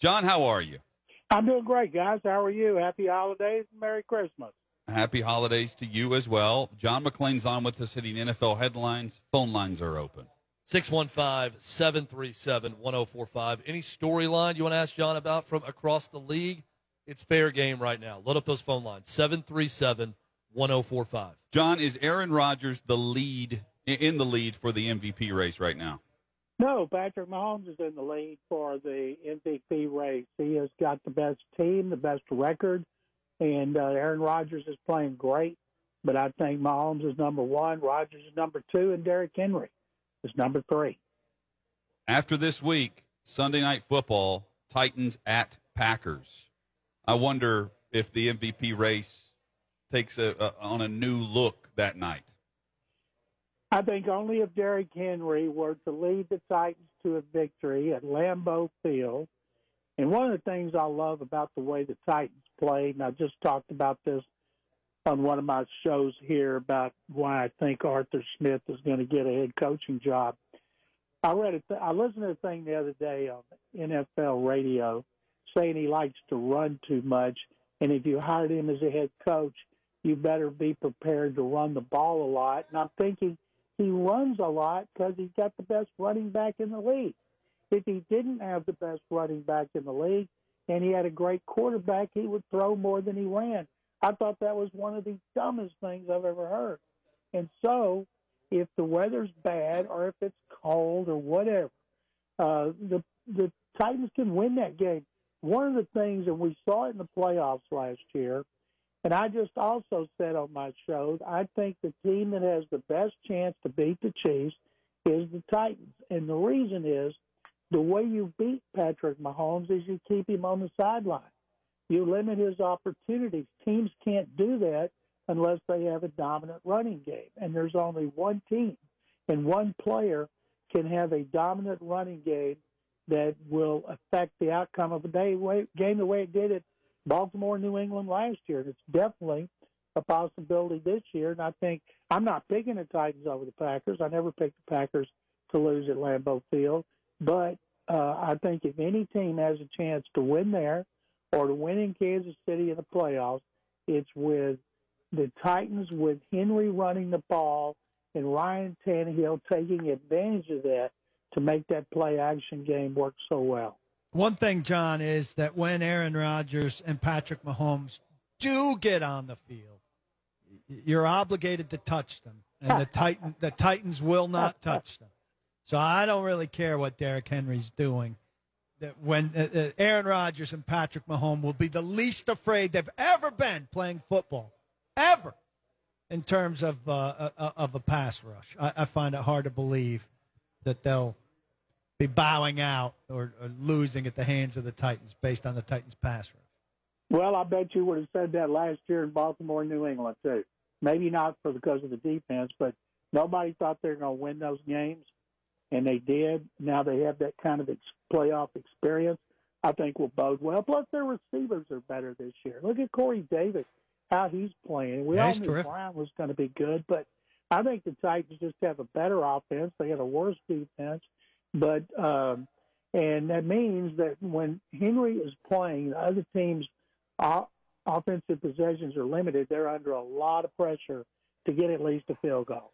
John, how are you? I'm doing great, guys. How are you? Happy holidays and Merry Christmas. Happy holidays to you as well. John McClain's on with us hitting NFL headlines. Phone lines are open. 615 737 1045. Any storyline you want to ask John about from across the league? It's fair game right now. Load up those phone lines 737 1045. John, is Aaron Rodgers the lead in the lead for the MVP race right now? No, Patrick Mahomes is in the lead for the MVP race. He has got the best team, the best record, and uh, Aaron Rodgers is playing great. But I think Mahomes is number one, Rodgers is number two, and Derrick Henry is number three. After this week, Sunday night football, Titans at Packers. I wonder if the MVP race takes a, a, on a new look that night. I think only if Derrick Henry were to lead the Titans to a victory at Lambeau Field. And one of the things I love about the way the Titans played, and I just talked about this on one of my shows here about why I think Arthur Smith is going to get a head coaching job. I read it. I listened to a thing the other day on NFL radio saying he likes to run too much, and if you hired him as a head coach, you better be prepared to run the ball a lot. And I'm thinking he runs a lot because he's got the best running back in the league. If he didn't have the best running back in the league and he had a great quarterback, he would throw more than he ran. I thought that was one of the dumbest things I've ever heard. And so, if the weather's bad or if it's cold or whatever, uh, the the Titans can win that game. One of the things, and we saw it in the playoffs last year, and I just also said on my show, I think the team that has the best chance to beat the Chiefs is the Titans. And the reason is the way you beat Patrick Mahomes is you keep him on the sideline. You limit his opportunities. Teams can't do that unless they have a dominant running game. And there's only one team and one player can have a dominant running game that will affect the outcome of a day game the way it did at Baltimore, New England last year. It's definitely a possibility this year. And I think I'm not picking the Titans over the Packers. I never picked the Packers to lose at Lambeau Field. But uh, I think if any team has a chance to win there or to win in Kansas City in the playoffs, it's with the Titans with Henry running the ball and Ryan Tannehill taking advantage of that to make that play action game work so well. One thing, John, is that when Aaron Rodgers and Patrick Mahomes do get on the field, you're obligated to touch them, and the Titan the Titans will not touch them. So I don't really care what Derrick Henry's doing. That when uh, uh, Aaron Rodgers and Patrick Mahomes will be the least afraid they've ever been playing football, ever, in terms of uh, uh, of a pass rush. I, I find it hard to believe that they'll be bowing out or, or, losing at the hands of the Titans based on the Titans' pass rush. Well, I bet you would have said that last year in Baltimore, New England too. Maybe not for because of the defense, but nobody thought they were going to win those games, and they did. Now they have that kind of ex- playoff experience. I think will bode well. Plus, their receivers are better this year. Look at Corey Davis, how he's playing. We yeah, all knew terrific. Brown was going to be good, but I think the Titans just have a better offense. They have a worse defense, but um, and that means that when Henry is playing, the other teams' offensive possessions are limited. They're under a lot of pressure to get at least a field goal.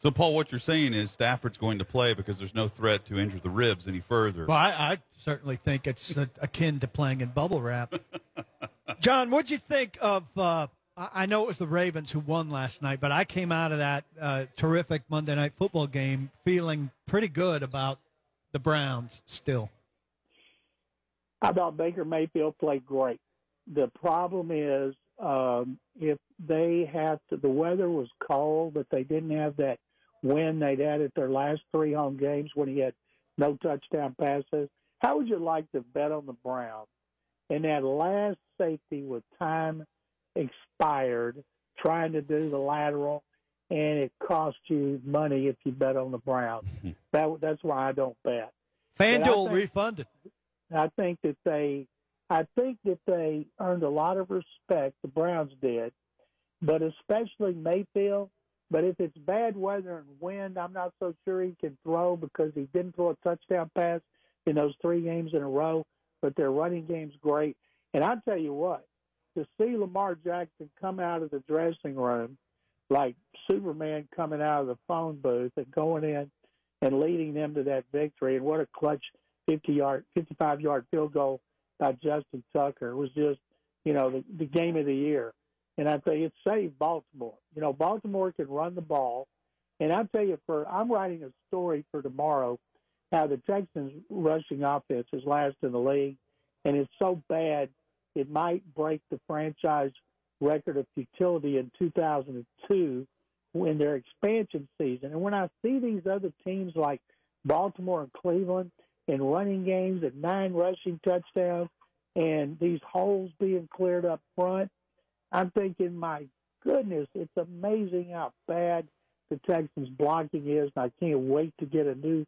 So, Paul, what you're saying is Stafford's going to play because there's no threat to injure the ribs any further. Well, I, I certainly think it's akin to playing in bubble wrap. John, what'd you think of? Uh, I know it was the Ravens who won last night, but I came out of that uh, terrific Monday night football game feeling pretty good about the Browns still. I thought Baker Mayfield played great. The problem is um, if they have to, the weather was cold, but they didn't have that win they'd had at their last three home games when he had no touchdown passes. How would you like to bet on the Browns? And that last safety with time expired trying to do the lateral, and it costs you money if you bet on the Browns. Mm-hmm. that, that's why I don't bet. FanDuel refunded. I think that they, I think that they earned a lot of respect. The Browns did, but especially Mayfield. But if it's bad weather and wind, I'm not so sure he can throw because he didn't throw a touchdown pass in those three games in a row. but their running game's great. And I tell you what, to see Lamar Jackson come out of the dressing room like Superman coming out of the phone booth and going in and leading them to that victory, and what a clutch 50 yard, 55 yard field goal by Justin Tucker was just, you know, the, the game of the year. And I tell you, it saved Baltimore. You know, Baltimore can run the ball. And I tell you, for I'm writing a story for tomorrow how the Texans' rushing offense is last in the league, and it's so bad it might break the franchise record of futility in 2002 in their expansion season. And when I see these other teams like Baltimore and Cleveland in running games and nine rushing touchdowns and these holes being cleared up front, I'm thinking, my goodness, it's amazing how bad the Texans blocking is. And I can't wait to get a new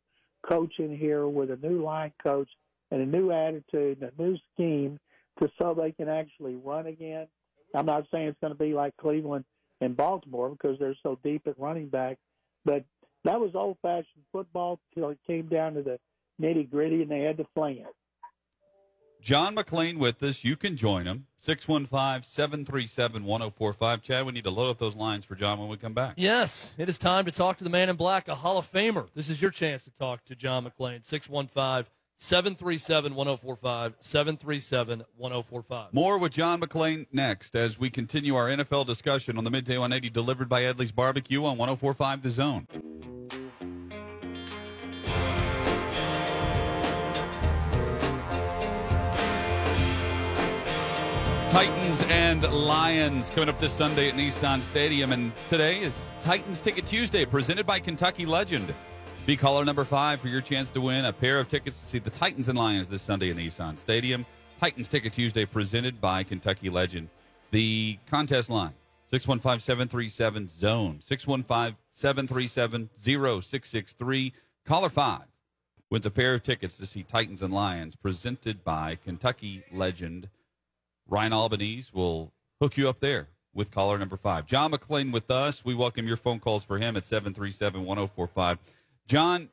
coach in here with a new line coach and a new attitude and a new scheme to so they can actually run again. I'm not saying it's going to be like Cleveland and Baltimore because they're so deep at running back, but that was old fashioned football till it came down to the nitty gritty and they had to fling it. John McClain with us. You can join him. 615 737 1045. Chad, we need to load up those lines for John when we come back. Yes, it is time to talk to the man in black, a Hall of Famer. This is your chance to talk to John McClain. 615 737 1045. 737 1045. More with John McClain next as we continue our NFL discussion on the Midday 180 delivered by Edley's Barbecue on 1045 The Zone. Titans and Lions coming up this Sunday at Nissan Stadium. And today is Titans Ticket Tuesday presented by Kentucky Legend. Be caller number five for your chance to win a pair of tickets to see the Titans and Lions this Sunday in Nissan Stadium. Titans Ticket Tuesday presented by Kentucky Legend. The contest line 615 737 Zone 615 737 0663. Caller five wins a pair of tickets to see Titans and Lions presented by Kentucky Legend. Ryan Albanese will hook you up there with caller number five. John McClain with us. We welcome your phone calls for him at 737 1045. John,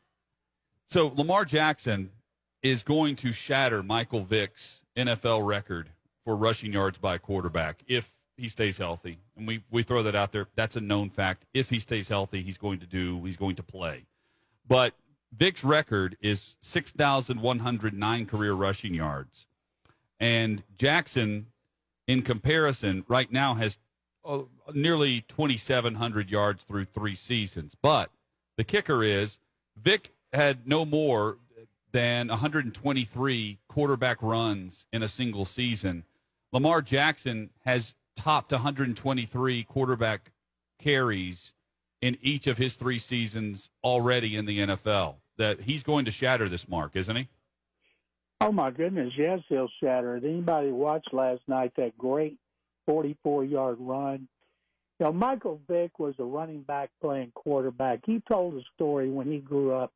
so Lamar Jackson is going to shatter Michael Vick's NFL record for rushing yards by quarterback if he stays healthy. And we, we throw that out there. That's a known fact. If he stays healthy, he's going to do, he's going to play. But Vick's record is 6,109 career rushing yards. And Jackson, in comparison, right now has uh, nearly 2,700 yards through three seasons. But the kicker is Vick had no more than 123 quarterback runs in a single season. Lamar Jackson has topped 123 quarterback carries in each of his three seasons already in the NFL. That he's going to shatter this mark, isn't he? Oh my goodness, yes, he'll shatter it. Anybody watched last night that great 44 yard run? You know, Michael Vick was a running back playing quarterback. He told a story when he grew up.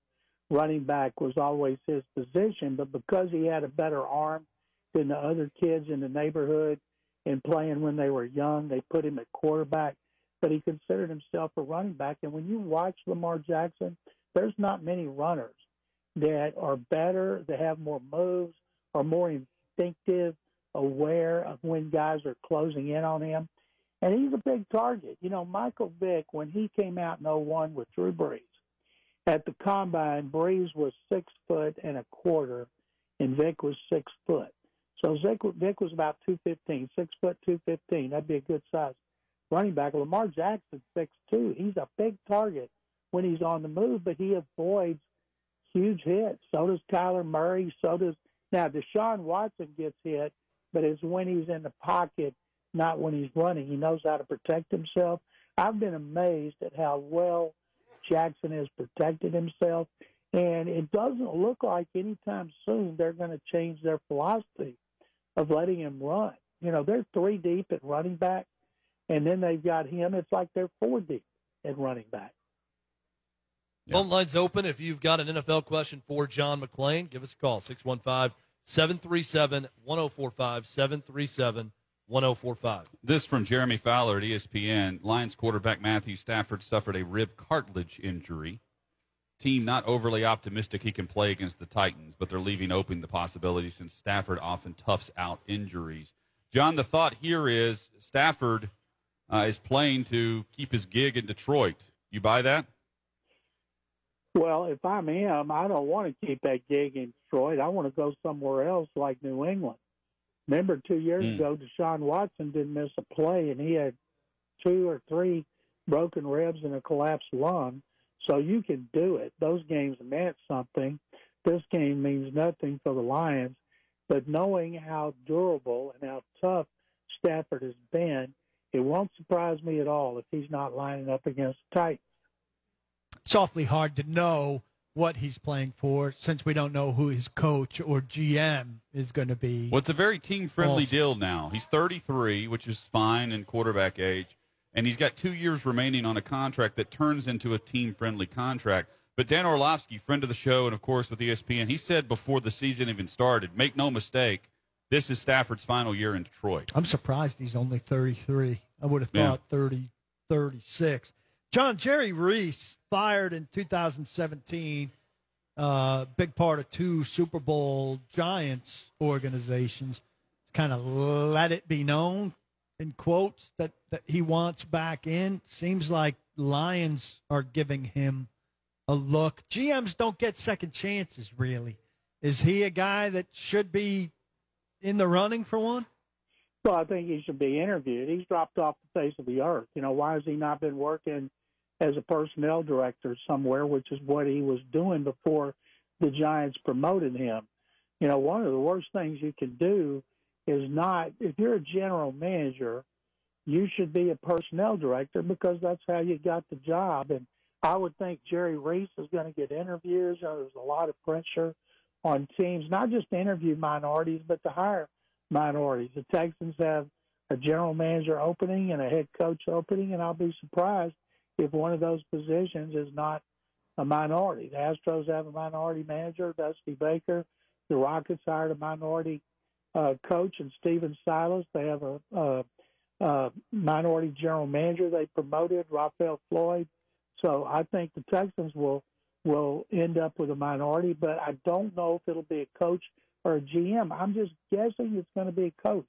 Running back was always his position, but because he had a better arm than the other kids in the neighborhood and playing when they were young, they put him at quarterback. But he considered himself a running back. And when you watch Lamar Jackson, there's not many runners that are better, that have more moves, are more instinctive, aware of when guys are closing in on him. And he's a big target. You know, Michael Vick, when he came out in 01 with Drew Brees at the combine, Brees was six foot and a quarter, and Vick was six foot. So Vick, Vick was about 215, six foot 215. That'd be a good size running back. Lamar Jackson, six two. He's a big target when he's on the move, but he avoids huge hits. So does Kyler Murray. So does now Deshaun Watson gets hit, but it's when he's in the pocket, not when he's running. He knows how to protect himself. I've been amazed at how well Jackson has protected himself, and it doesn't look like anytime soon they're going to change their philosophy of letting him run. You know, they're three deep at running back, and then they've got him. It's like they're four deep at running back. Yeah. Phone lines open. If you've got an NFL question for John McClain, give us a call 615 737 1045. 737 1045. This from Jeremy Fowler at ESPN. Lions quarterback Matthew Stafford suffered a rib cartilage injury team not overly optimistic he can play against the Titans, but they're leaving open the possibility since Stafford often toughs out injuries. John, the thought here is Stafford uh, is playing to keep his gig in Detroit. You buy that? Well, if I'm him, I don't want to keep that gig in Detroit. I want to go somewhere else like New England. Remember, two years mm. ago, Deshaun Watson didn't miss a play, and he had two or three broken ribs and a collapsed lung. So you can do it. Those games meant something. This game means nothing for the Lions. But knowing how durable and how tough Stafford has been, it won't surprise me at all if he's not lining up against the Titans. It's awfully hard to know what he's playing for since we don't know who his coach or GM is going to be. Well, it's a very team friendly deal now. He's 33, which is fine in quarterback age, and he's got two years remaining on a contract that turns into a team friendly contract. But Dan Orlovsky, friend of the show, and of course with ESPN, he said before the season even started, make no mistake, this is Stafford's final year in Detroit. I'm surprised he's only 33. I would have thought yeah. 30, 36. John Jerry Reese fired in 2017. Uh, big part of two Super Bowl Giants organizations. Kind of let it be known in quotes that, that he wants back in. Seems like Lions are giving him a look. GMs don't get second chances, really. Is he a guy that should be in the running for one? Well, I think he should be interviewed. He's dropped off the face of the earth. You know, why has he not been working as a personnel director somewhere, which is what he was doing before the Giants promoted him? You know, one of the worst things you can do is not, if you're a general manager, you should be a personnel director because that's how you got the job. And I would think Jerry Reese is going to get interviews. There's a lot of pressure on teams, not just to interview minorities, but to hire minorities. The Texans have a general manager opening and a head coach opening, and I'll be surprised if one of those positions is not a minority. The Astros have a minority manager, Dusty Baker. The Rockets hired a minority uh, coach, and Stephen Silas. They have a, a, a minority general manager they promoted, Rafael Floyd. So I think the Texans will will end up with a minority, but I don't know if it'll be a coach or a GM. I'm just guessing it's going to be a coach.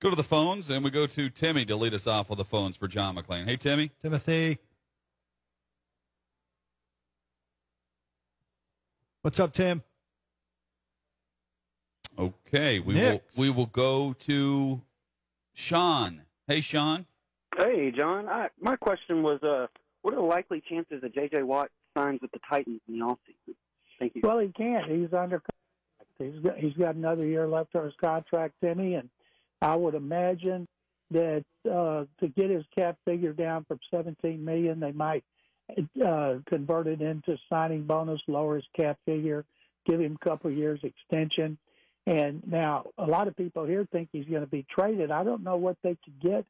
Let's go to the phones, and we go to Timmy to lead us off with the phones for John McClain. Hey, Timmy. Timothy. What's up, Tim? Okay, we will we will go to Sean. Hey, Sean. Hey, John. I, my question was, uh, what are the likely chances that J.J. Watt signs with the Titans in the offseason? Thank you. Well, he can't. He's under contract. He's got, he's got another year left on his contract, Timmy, and I would imagine that uh, to get his cap figure down from 17 million, they might uh, convert it into signing bonus, lower his cap figure, give him a couple years extension. And now a lot of people here think he's going to be traded. I don't know what they could get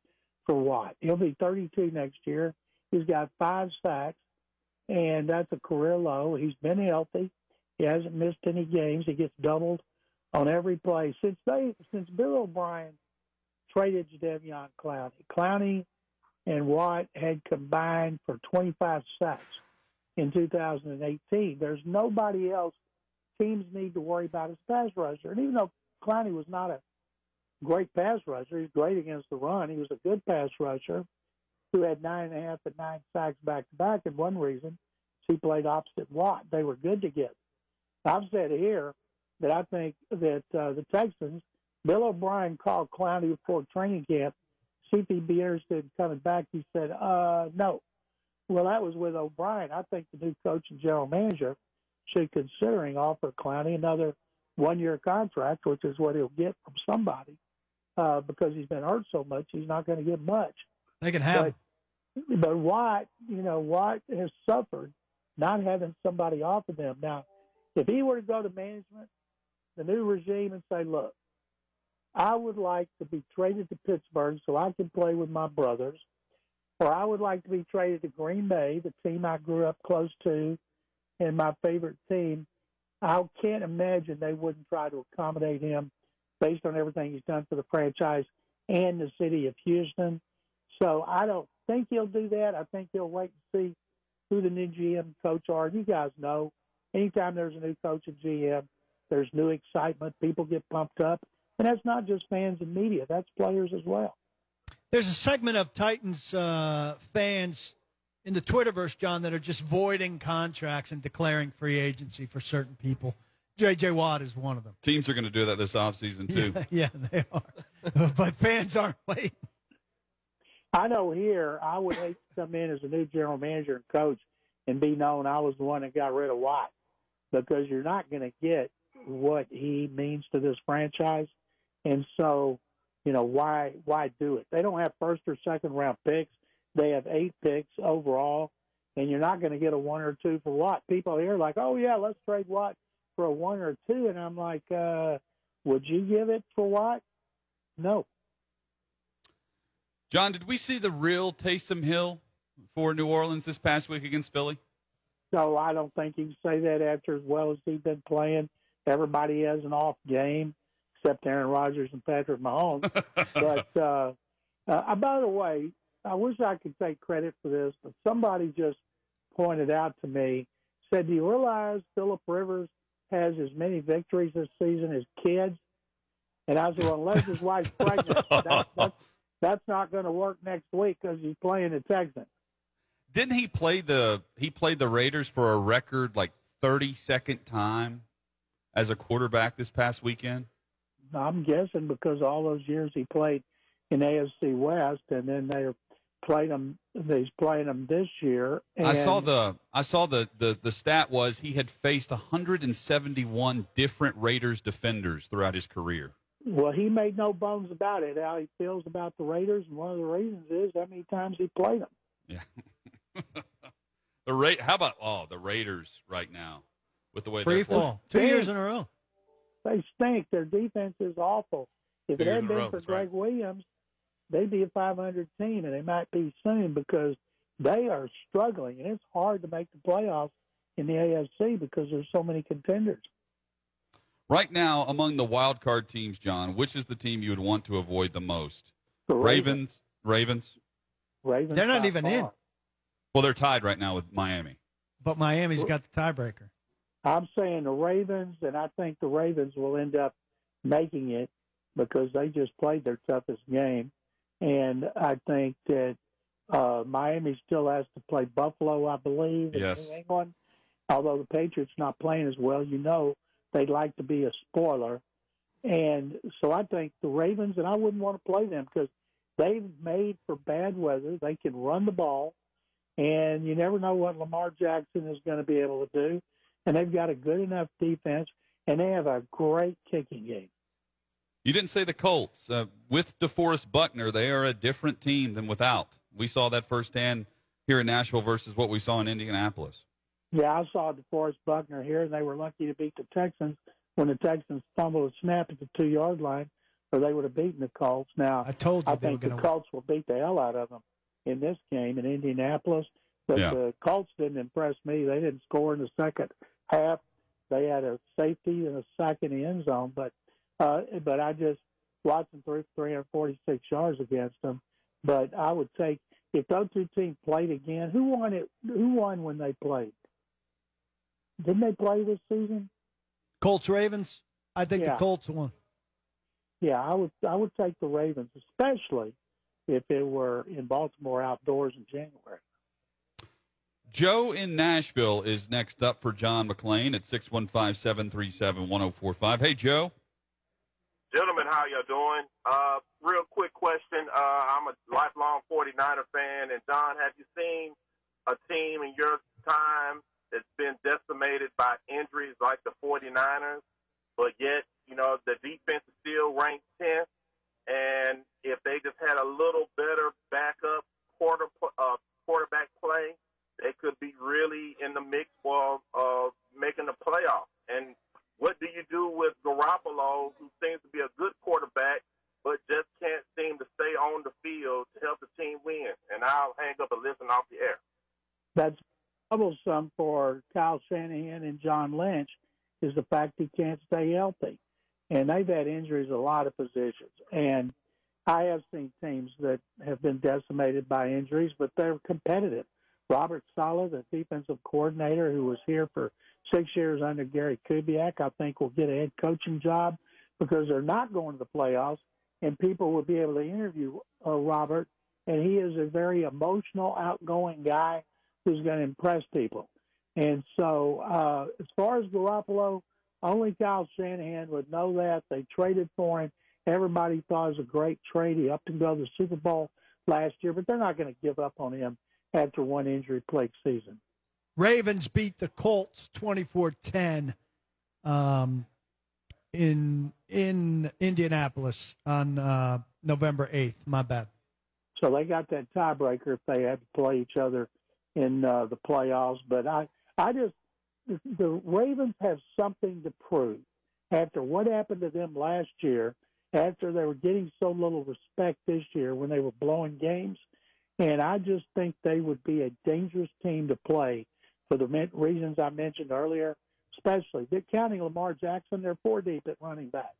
for Watt. He'll be 32 next year. He's got five sacks, and that's a career low. He's been healthy. He hasn't missed any games. He gets doubled on every play since they since Bill O'Brien traded Jadeveon Clowney. Clowney and Watt had combined for 25 sacks in 2018. There's nobody else teams need to worry about as pass rusher. And even though Clowney was not a great pass rusher, he's great against the run. He was a good pass rusher who had nine and a half and nine sacks back to back. And one reason he played opposite Watt. They were good together. I've said here that I think that uh, the Texans, Bill O'Brien called Clowney before training camp, he'd interested in coming back. He said, uh, no. Well, that was with O'Brien. I think the new coach and general manager should considering offer Clowney another one-year contract, which is what he'll get from somebody, uh, because he's been hurt so much. He's not going to get much. They can have. But, but Watt, you know, Watt has suffered not having somebody offer them. Now, if he were to go to management, the new regime, and say, look, I would like to be traded to Pittsburgh so I can play with my brothers, or I would like to be traded to Green Bay, the team I grew up close to and my favorite team. I can't imagine they wouldn't try to accommodate him based on everything he's done for the franchise and the city of Houston. So I don't think he'll do that. I think he'll wait and see who the new GM coach are. You guys know, anytime there's a new coach at GM, there's new excitement. People get pumped up, and that's not just fans and media; that's players as well. There's a segment of Titans uh, fans in the Twitterverse, John, that are just voiding contracts and declaring free agency for certain people. J.J. Watt is one of them. Teams are going to do that this offseason, too. Yeah, yeah they are. but fans aren't waiting. I know here, I would hate to come in as a new general manager and coach and be known I was the one that got rid of Watt because you're not going to get what he means to this franchise. And so, you know, why why do it? They don't have first or second round picks. They have eight picks overall, and you're not going to get a one or two for Watt. People here are like, oh yeah, let's trade Watt for a one or two, and I'm like, uh, would you give it for Watt? No. John, did we see the real Taysom Hill for New Orleans this past week against Philly? No, I don't think you can say that after as well as he's been playing. Everybody has an off game except Aaron Rodgers and Patrick Mahomes. but uh, uh, by the way, I wish I could take credit for this, but somebody just pointed out to me, said, "Do you realize Philip Rivers has as many victories this season as kids?" And I said, "Well, unless his wife's pregnant, that, that's, that's not going to work next week because he's playing the Texans." Didn't he play the he played the Raiders for a record like thirty second time as a quarterback this past weekend? I'm guessing because all those years he played in AFC West, and then they played him. He's playing them this year. And I saw the I saw the, the the stat was he had faced 171 different Raiders defenders throughout his career. Well, he made no bones about it how he feels about the Raiders, and one of the reasons is how many times he played them. Yeah. the Ra- How about oh the Raiders right now with the way Free they're playing. fall. Two years in a row. They stink. Their defense is awful. If Two it hadn't been row, for Gregg right. Williams, they'd be a 500 team, and they might be soon because they are struggling, and it's hard to make the playoffs in the AFC because there's so many contenders. Right now, among the wild card teams, John, which is the team you would want to avoid the most? The Ravens. Ravens. Ravens. They're not by even in. Well, they're tied right now with Miami. But Miami's got the tiebreaker. I'm saying the Ravens, and I think the Ravens will end up making it because they just played their toughest game. And I think that uh, Miami still has to play Buffalo, I believe, in Yes. New England. Although the Patriots not playing as well, you know they'd like to be a spoiler. And so I think the Ravens, and I wouldn't want to play them because they've made for bad weather. They can run the ball, and you never know what Lamar Jackson is going to be able to do. And they've got a good enough defense, and they have a great kicking game. You didn't say the Colts. Uh, with DeForest Buckner, they are a different team than without. We saw that firsthand here in Nashville versus what we saw in Indianapolis. Yeah, I saw DeForest Buckner here, and they were lucky to beat the Texans when the Texans fumbled a snap at the two yard line, or they would have beaten the Colts. Now, I told you I they were think the going to Colts will beat the hell out of them in this game in Indianapolis. But Yeah. the Colts didn't impress me. They didn't score in the second half. They had a safety and a sack in the end zone, but uh, but I just Watson threw 346 yards against them. But I would take if those two teams played again. Who won it? Who won when they played? Didn't they play this season? Colts Ravens. I think Yeah. the Colts won. Yeah, I would I would take the Ravens, especially if it were in Baltimore outdoors in January. Joe in Nashville is next up for John McClain at 615 737 1045. Hey, Joe. Gentlemen, how y'all doing? Uh, real quick question. Uh, I'm a lifelong 49er fan, and Don, have you seen a team in your time that's been decimated by injuries like the 49ers, but yet, you know, the defense is still ranked 10th, and if they just had a little better backup quarterback play, they could be really in the mix for uh, making the playoffs. And what do you do with Garoppolo, who seems to be a good quarterback, but just can't seem to stay on the field to help the team win? And I'll hang up and off the air. That's troublesome for Kyle Shanahan and John Lynch is the fact he can't stay healthy. And they've had injuries a lot of positions. And I have seen teams that have been decimated by injuries, but they're competitive. Robert Saleh, the defensive coordinator who was here for six years under Gary Kubiak, I think will get a head coaching job because they're not going to the playoffs, and people will be able to interview uh, Robert. And he is a very emotional, outgoing guy who's going to impress people. And so, uh, as far as Garoppolo, only Kyle Shanahan would know that. They traded for him. Everybody thought it was a great trade. He upped and go to the Super Bowl last year, but they're not going to give up on him after one injury plagued season. Ravens beat the Colts 24-10 um, in in Indianapolis on uh, November 8th. My bad. So they got that tiebreaker if they had to play each other in uh, the playoffs. But I, I just the Ravens have something to prove after what happened to them last year. After they were getting so little respect this year when they were blowing games, and I just think they would be a dangerous team to play for the reasons I mentioned earlier. Especially, they're counting Lamar Jackson, they're four deep at running back,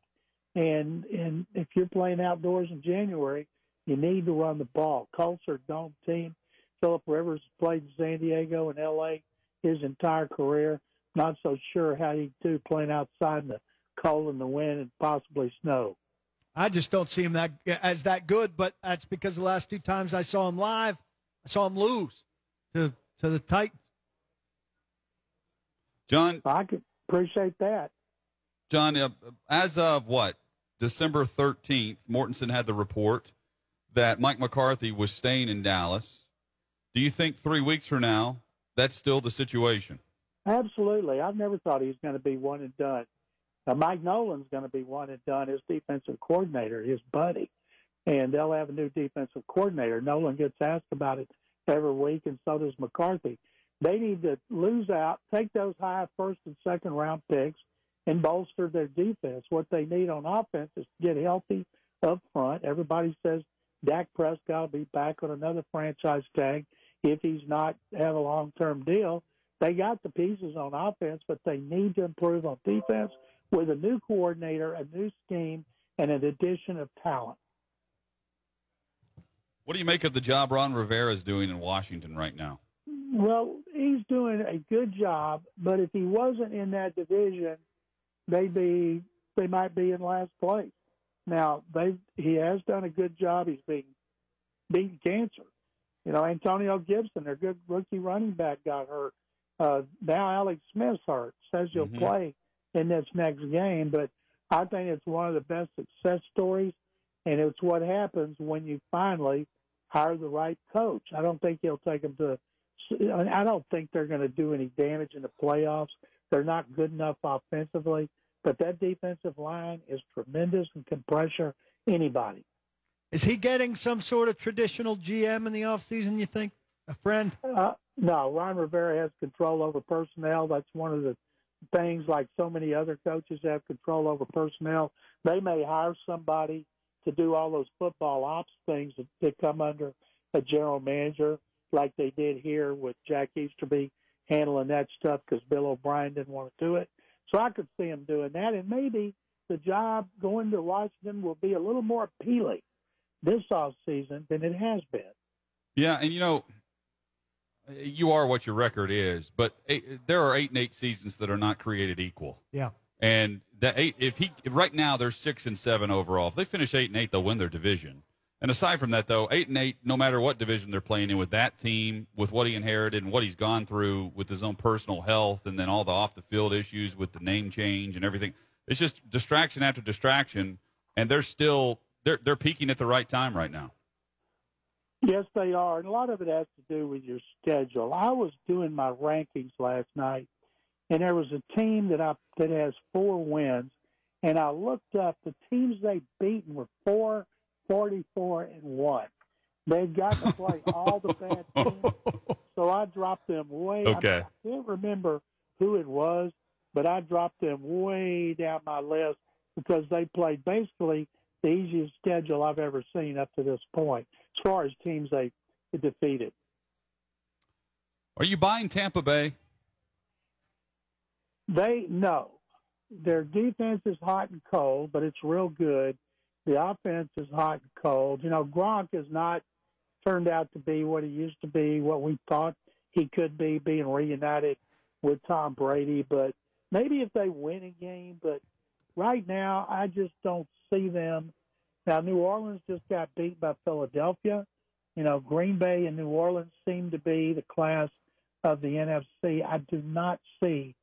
and and if you're playing outdoors in January, you need to run the ball. Colts are a dome team. Philip Rivers played in San Diego and L.A. his entire career. Not so sure how he'd do playing outside in the cold and the wind and possibly snow. I just don't see him that as that good, but that's because the last two times I saw him live, I saw him lose to to the Titans. John, I could appreciate that. John, uh, as of what December thirteenth, Mortensen had the report that Mike McCarthy was staying in Dallas. Do you think three weeks from now that's still the situation? Absolutely. I've never thought he was going to be one and done. Now, Mike Nolan's going to be one and done His defensive coordinator, his buddy, and they'll have a new defensive coordinator. Nolan gets asked about it every week, and so does McCarthy. They need to lose out, take those high first and second round picks, and bolster their defense. What they need on offense is to get healthy up front. Everybody says Dak Prescott will be back on another franchise tag if he's not have a long term deal. They got the pieces on offense, but they need to improve on defense with a new coordinator, a new scheme, and an addition of talent. What do you make of the job Ron Rivera is doing in Washington right now? Well, he's doing a good job, but if he wasn't in that division, they'd be they might be in last place. Now they he has done a good job. He's being beating cancer. You know, Antonio Gibson, their good rookie running back, got hurt. Uh, now Alex Smith's hurt. Says he'll mm-hmm. play in this next game, but I think it's one of the best success stories, and it's what happens when you finally hire the right coach. I don't think he'll take them to. I don't think they're going to do any damage in the playoffs. They're not good enough offensively, but that defensive line is tremendous and can pressure anybody. Is he getting some sort of traditional GM in the offseason, you think? A friend? Uh, no, Ron Rivera has control over personnel. That's one of the things like so many other coaches have control over personnel. They may hire somebody to do all those football ops things that, that come under a general manager, like they did here with Jack Easterby handling that stuff because Bill O'Brien didn't want to do it. So I could see him doing that, and maybe the job going to Washington will be a little more appealing this off season than it has been. Yeah, and you know, you are what your record is, but eight, there are eight and eight seasons that are not created equal. Yeah. And that eight, if he right now they're six and seven overall. If they finish eight and eight, they'll win their division. And aside from that, though, eight and eight, no matter what division they're playing in, with that team, with what he inherited and what he's gone through with his own personal health, and then all the off the field issues with the name change and everything, it's just distraction after distraction, and they're still they're they're peaking at the right time right now. Yes, they are, and a lot of it has to do with your schedule. I was doing my rankings last night, and there was a team that I that has four wins, and I looked up the teams they've beaten were four, forty-four, and one. They've got to play all the bad teams, so I dropped them way. Okay. I, I can't remember who it was, but I dropped them way down my list because they played basically the easiest schedule I've ever seen up to this point as far as teams they defeated. Are you buying Tampa Bay? They no. Their defense is hot and cold, but it's real good. The offense is hot and cold. You know, Gronk has not turned out to be what he used to be, what we thought he could be being reunited with Tom Brady. But maybe if they win a game, but right now I just don't see them. Now New Orleans just got beat by Philadelphia. You know, Green Bay and New Orleans seem to be the class of the NFC. I do not see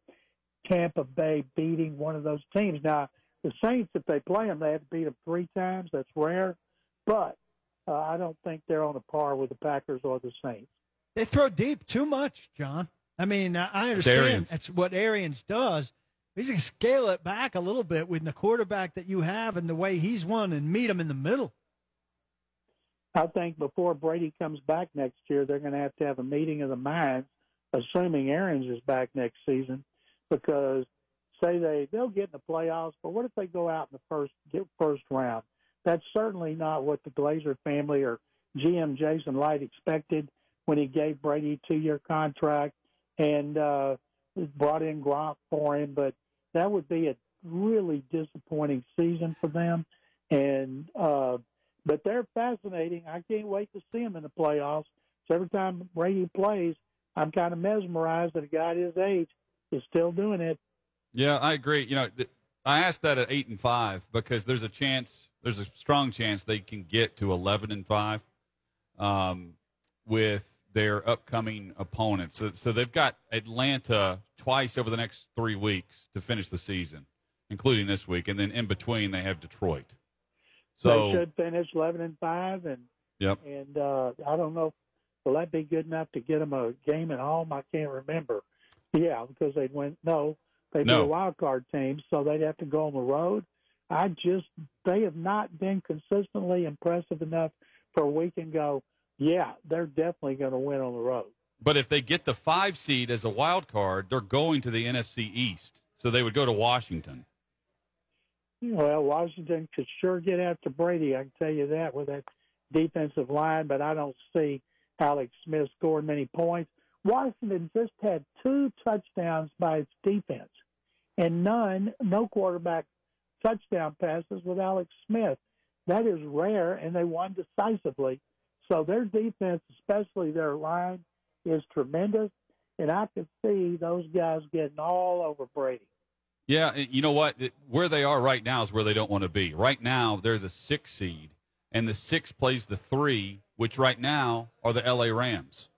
Tampa Bay beating one of those teams. Now, the Saints, if they play them, they have to beat them three times. That's rare, but uh, I don't think they're on a par with the Packers or the Saints. They throw deep too much, John. I mean, I understand Arians. that's what Arians does. He's going to scale it back a little bit with the quarterback that you have and the way he's won and meet him in the middle. I think before Brady comes back next year, they're going to have to have a meeting of the minds, assuming Arians is back next season, because say they they'll get in the playoffs, but what if they go out in the first get first round? That's certainly not what the Glazer family or GM Jason Licht expected when he gave Brady a two-year contract and uh, brought in Gronk for him. But that would be a really disappointing season for them. And uh, but they're fascinating. I can't wait to see them in the playoffs. So every time Brady plays, I'm kind of mesmerized that a guy his age is still doing it. Yeah, I agree. You know, th- I asked that at eight and five because there's a chance, there's a strong chance they can get to eleven and five um, with their upcoming opponents. So, so they've got Atlanta twice over the next three weeks to finish the season, including this week, and then in between they have Detroit. So they should finish eleven and five, and Yep. and uh, I don't know, will that be good enough to get them a game at home? I can't remember. Yeah, because they went no, they No. be a wild card team, so they'd have to go on the road. I just they have not been consistently impressive enough for a week and go. Yeah, they're definitely going to win on the road. But if they get the five seed as a wild card, they're going to the NFC East. So they would go to Washington. Well, Washington could sure get after Brady. I can tell you that with that defensive line, but I don't see Alex Smith scoring many points. Washington just had two touchdowns by its defense, and none, no quarterback touchdown passes with Alex Smith. That is rare, and they won decisively. So their defense, especially their line, is tremendous, and I could see those guys getting all over Brady. Yeah, you know what? Where they are right now is where they don't want to be. Right now, they're the six seed, and the six plays the three, which right now are the LA Rams.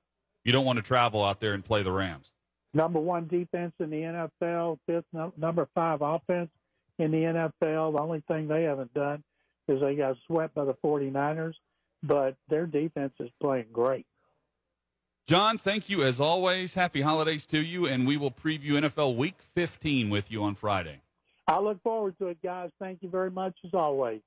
You don't want to travel out there and play the Rams. Number one defense in the NFL, fifth num- number five offense in the NFL. The only thing they haven't done is they got swept by the 49ers, but their defense is playing great. John, thank you as always. Happy holidays to you, and we will preview NFL Week 15 with you on Friday. I look forward to it, guys. Thank you very much as always.